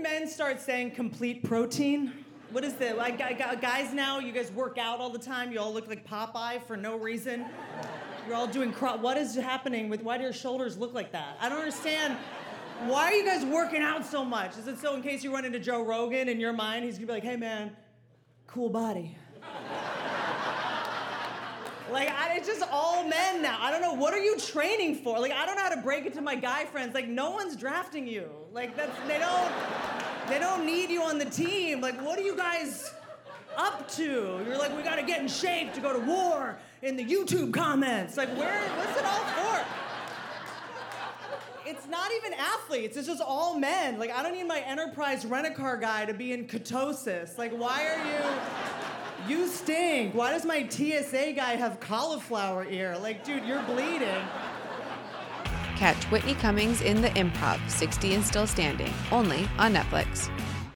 men start saying complete protein? What is the like gu- gu- guys now? You guys work out all the time. You all look like Popeye for no reason. You're all doing cro- what is happening with why do your shoulders look like that? I don't understand. Why are you guys working out so much? Is it so in case you run into Joe Rogan in your mind, he's gonna be like, hey man, cool body. Like I, it's just all men now. I don't know what are you training for. Like I don't know how to break it to my guy friends. Like no one's drafting you. Like that's they don't they don't need you on the team. Like what are you guys up to? You're like we got to get in shape to go to war in the YouTube comments. Like where what's it all for? It's not even athletes. It's just all men. Like I don't need my enterprise rent-a-car guy to be in ketosis. Like why are you you stink. Why does my TSA guy have cauliflower ear? Like, dude, you're bleeding. Catch Whitney Cummings in the Improv 60 and Still Standing, only on Netflix.